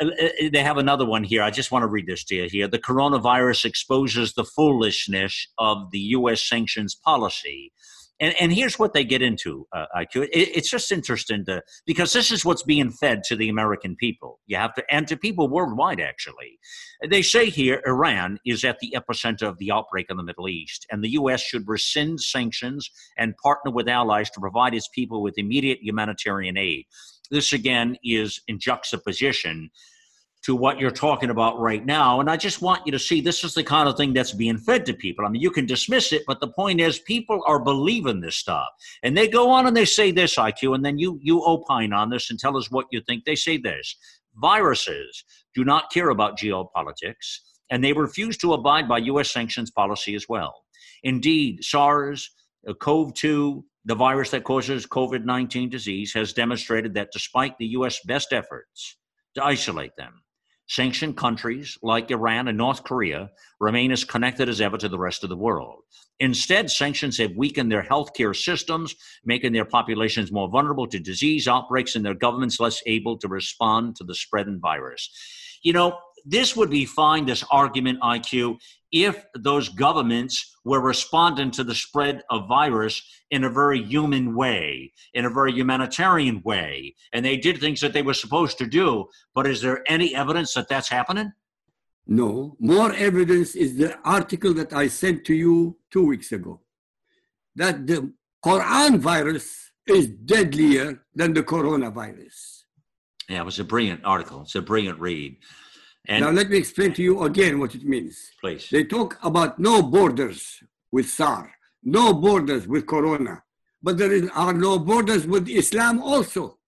Uh, uh, they have another one here. I just want to read this to you here. The coronavirus exposes the foolishness of the U.S. sanctions policy. And, and here's what they get into, uh, IQ. It, it's just interesting to, because this is what's being fed to the American people. You have to, and to people worldwide, actually. They say here Iran is at the epicenter of the outbreak in the Middle East, and the U.S. should rescind sanctions and partner with allies to provide its people with immediate humanitarian aid. This again is in juxtaposition to what you're talking about right now. And I just want you to see this is the kind of thing that's being fed to people. I mean, you can dismiss it, but the point is people are believing this stuff. And they go on and they say this, IQ, and then you you opine on this and tell us what you think. They say this. Viruses do not care about geopolitics, and they refuse to abide by US sanctions policy as well. Indeed, SARS, uh, CoV 2, the virus that causes COVID 19 disease has demonstrated that despite the U.S. best efforts to isolate them, sanctioned countries like Iran and North Korea remain as connected as ever to the rest of the world. Instead, sanctions have weakened their healthcare systems, making their populations more vulnerable to disease outbreaks and their governments less able to respond to the spreading virus. You know, this would be fine, this argument, IQ, if those governments were responding to the spread of virus in a very human way, in a very humanitarian way, and they did things that they were supposed to do. But is there any evidence that that's happening? No. More evidence is the article that I sent to you two weeks ago that the Quran virus is deadlier than the coronavirus. Yeah, it was a brilliant article. It's a brilliant read. And now let me explain to you again what it means. please. They talk about no borders with SAR, no borders with Corona, but there is, are no borders with Islam also.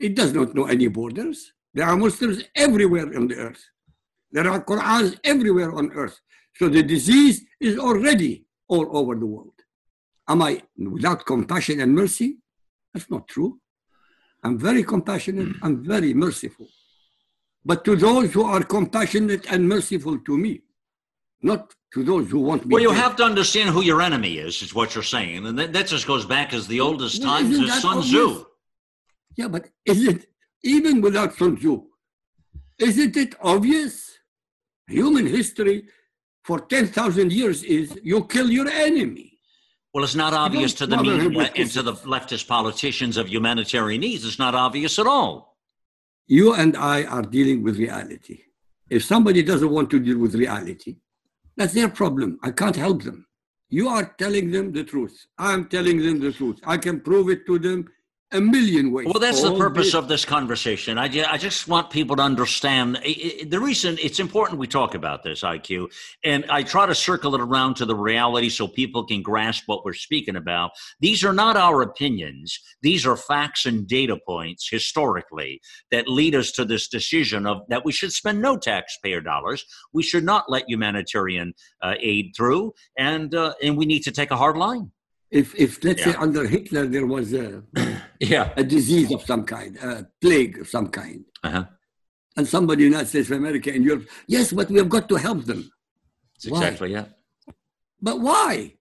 It does not know any borders. There are Muslims everywhere on the earth. There are Qurans everywhere on earth. So the disease is already all over the world. Am I without compassion and mercy? That's not true. I'm very compassionate. Mm. I'm very merciful. But to those who are compassionate and merciful to me, not to those who want me. Well, you dead. have to understand who your enemy is, is what you're saying. And that, that just goes back as the oldest Well, times as Sun obvious? Tzu. Yeah, but is it even without Sun Tzu? Isn't it obvious? Human history for 10,000 years is you kill your enemy. Well, it's not obvious to the media and to the leftist politicians of humanitarian needs. It's not obvious at all. You and I are dealing with reality. If somebody doesn't want to deal with reality, that's their problem. I can't help them. You are telling them the truth. I'm telling them the truth. I can prove it to them a million ways. Well, that's the purpose of this conversation. I, I just want people to understand the reason it's important we talk about this, IQ, and I try to circle it around to the reality so people can grasp what we're speaking about. These are not our opinions, these are facts and data points historically that lead us to this decision of that we should spend no taxpayer dollars. We should not let humanitarian uh, aid through, and, uh, and we need to take a hard line. If, if let's say under Hitler there was a, Yeah. a disease of some kind, a plague of some kind, Uh-huh. and somebody in the United States of America and Europe, yes, but we have got to help them. That's Why? exactly yeah. But why?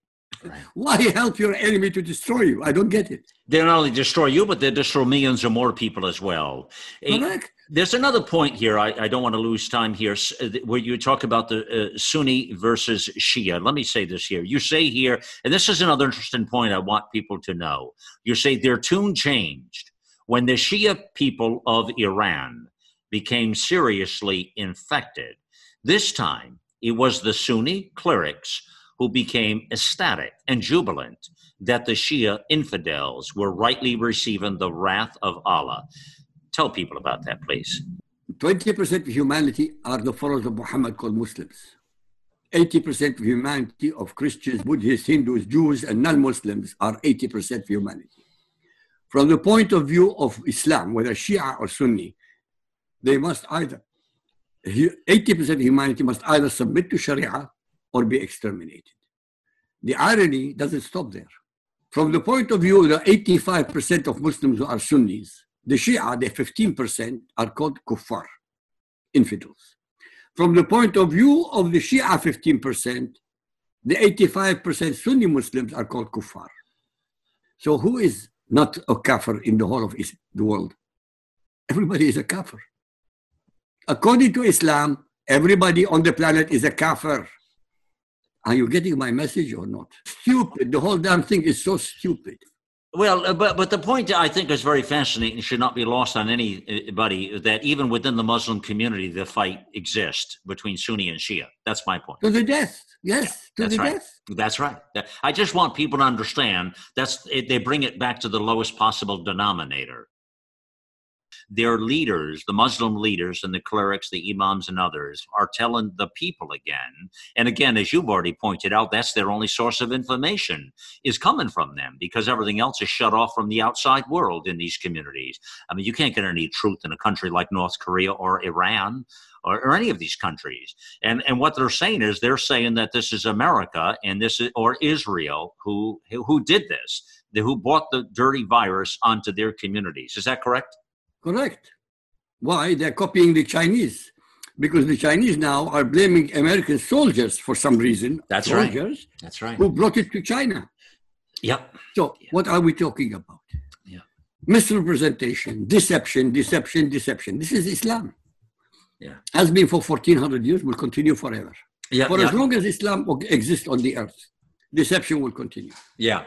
Why help your enemy to destroy you? I don't get it. They not only destroy you, but they destroy millions or more people as well. Correct. There's another point here. I, I don't want to lose time here, uh, where you talk about the uh, Sunni versus Shia. Let me say this here. You say here, and this is another interesting point I want people to know. You say their tune changed when the Shia people of Iran became seriously infected. This time, it was the Sunni clerics who became ecstatic and jubilant that the Shia infidels were rightly receiving the wrath of Allah. Tell people about that, please. 20% of humanity are the followers of Muhammad called Muslims. 80% of humanity of Christians, Buddhists, Hindus, Jews, and non Muslims are 80% of humanity. From the point of view of Islam, whether Shia or Sunni, they must either, 80% of humanity must either submit to Sharia or be exterminated. The irony doesn't stop there. From the point of view of the 85% of Muslims who are Sunnis, the Shia, the 15%, are called kuffar, infidels. From the point of view of the Shia 15%, the 85% Sunni Muslims are called kuffar. So who is not a kafir in the whole of the world? Everybody is a kafir. According to Islam, everybody on the planet is a kafir. Are you getting my message or not? Stupid. The whole damn thing is so stupid. Well, uh, but but the point I think is very fascinating should not be lost on anybody that even within the Muslim community, the fight exists between Sunni and Shia. That's my point. To the death. Yes, to That's the right. death. That's right. I just want people to understand that's it, they bring it back to the lowest possible denominator. Their leaders, the Muslim leaders and the clerics, the imams and others, are telling the people again. And again, as you've already pointed out, that's their only source of information is coming from them because everything else is shut off from the outside world in these communities. I mean, you can't get any truth in a country like North Korea or Iran or, or, any of these countries. And and what they're saying is they're saying that this is America and this is or Israel who who did this, who brought the dirty virus onto their communities. Is that correct? Correct. Why? They're copying the Chinese. Because the Chinese now are blaming American soldiers for some reason. That's soldiers right. That's right. Who brought it to China. Yep. So yep. what are we talking about? Yeah. Misrepresentation, deception, deception, deception. This is Islam. Yeah. Has been for 1400 years, will continue forever. Yeah, for yeah. as long as Islam exists on the earth, deception will continue. Yeah.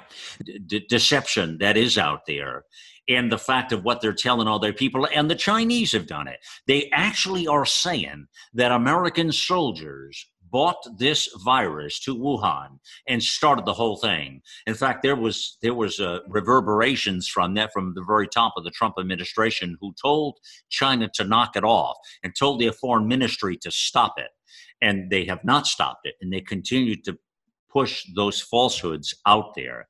De- deception that is out there. And the fact of what they're telling all their people, and the Chinese have done it. They actually are saying that American soldiers bought this virus to Wuhan and started the whole thing. In fact, there was there was uh, reverberations from that from the very top of the Trump administration, who told China to knock it off and told their foreign ministry to stop it, and they have not stopped it, and they continue to push those falsehoods out there.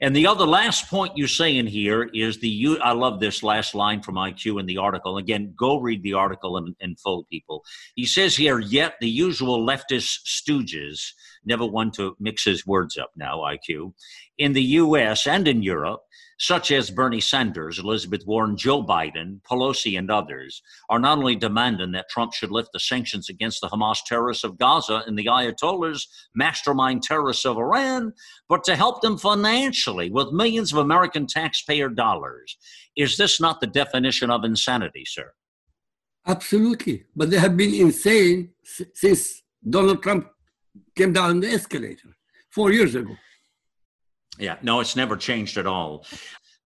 And the other last point you're saying here is the you I love this last line from IQ in the article. Again, go read the article in, in full, people. He says here, yet the usual leftist stooges, never one to mix his words up now, IQ, in the US and in Europe such as Bernie Sanders, Elizabeth Warren, Joe Biden, Pelosi, and others, are not only demanding that Trump should lift the sanctions against the Hamas terrorists of Gaza and the Ayatollahs, mastermind terrorists of Iran, but to help them financially with millions of American taxpayer dollars. Is this not the definition of insanity, sir? Absolutely. But they have been insane since Donald Trump came down the escalator four years ago. Yeah, no, it's never changed at all.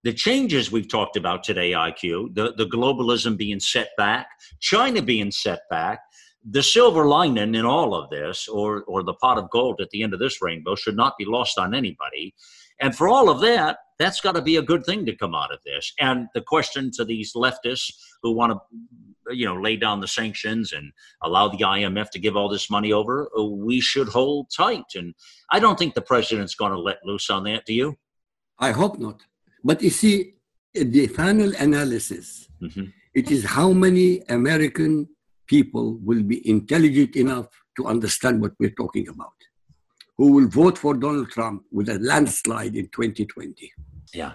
The changes we've talked about today, IQ, the, the globalism being set back, China being set back, the silver lining in all of this, or, or the pot of gold at the end of this rainbow, should not be lost on anybody. And for all of that, that's got to be a good thing to come out of this. And the question to these leftists who want to you know lay down the sanctions and allow the IMF to give all this money over, uh, we should hold tight. And I don't think the president's going to let loose on that. Do you? I hope not. But you see, the final analysis, mm-hmm. it is how many American people will be intelligent enough to understand what we're talking about, who will vote for Donald Trump with a landslide in 2020. Yeah.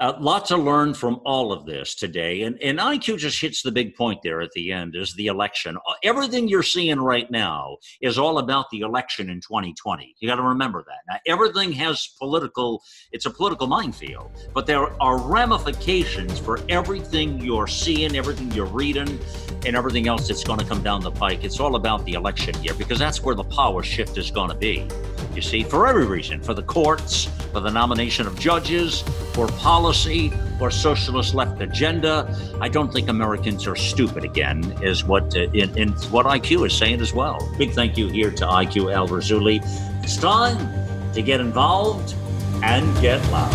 Uh, lot to learn from all of this today. And, and IQ just hits the big point there at the end is the election. Uh, everything you're seeing right now is all about the election in 2020. You got to remember that. Now, everything has political, it's a political minefield, but there are ramifications for everything you're seeing, everything you're reading, and everything else that's going to come down the pike. It's all about the election year because that's where the power shift is going to be. You see, for every reason, for the courts, for the nomination of judges, for policy, or socialist left agenda. I don't think Americans are stupid again, is what uh, in, in what IQ is saying as well. Big thank you here to IQ Al Rassooli. It's time to get involved and get loud.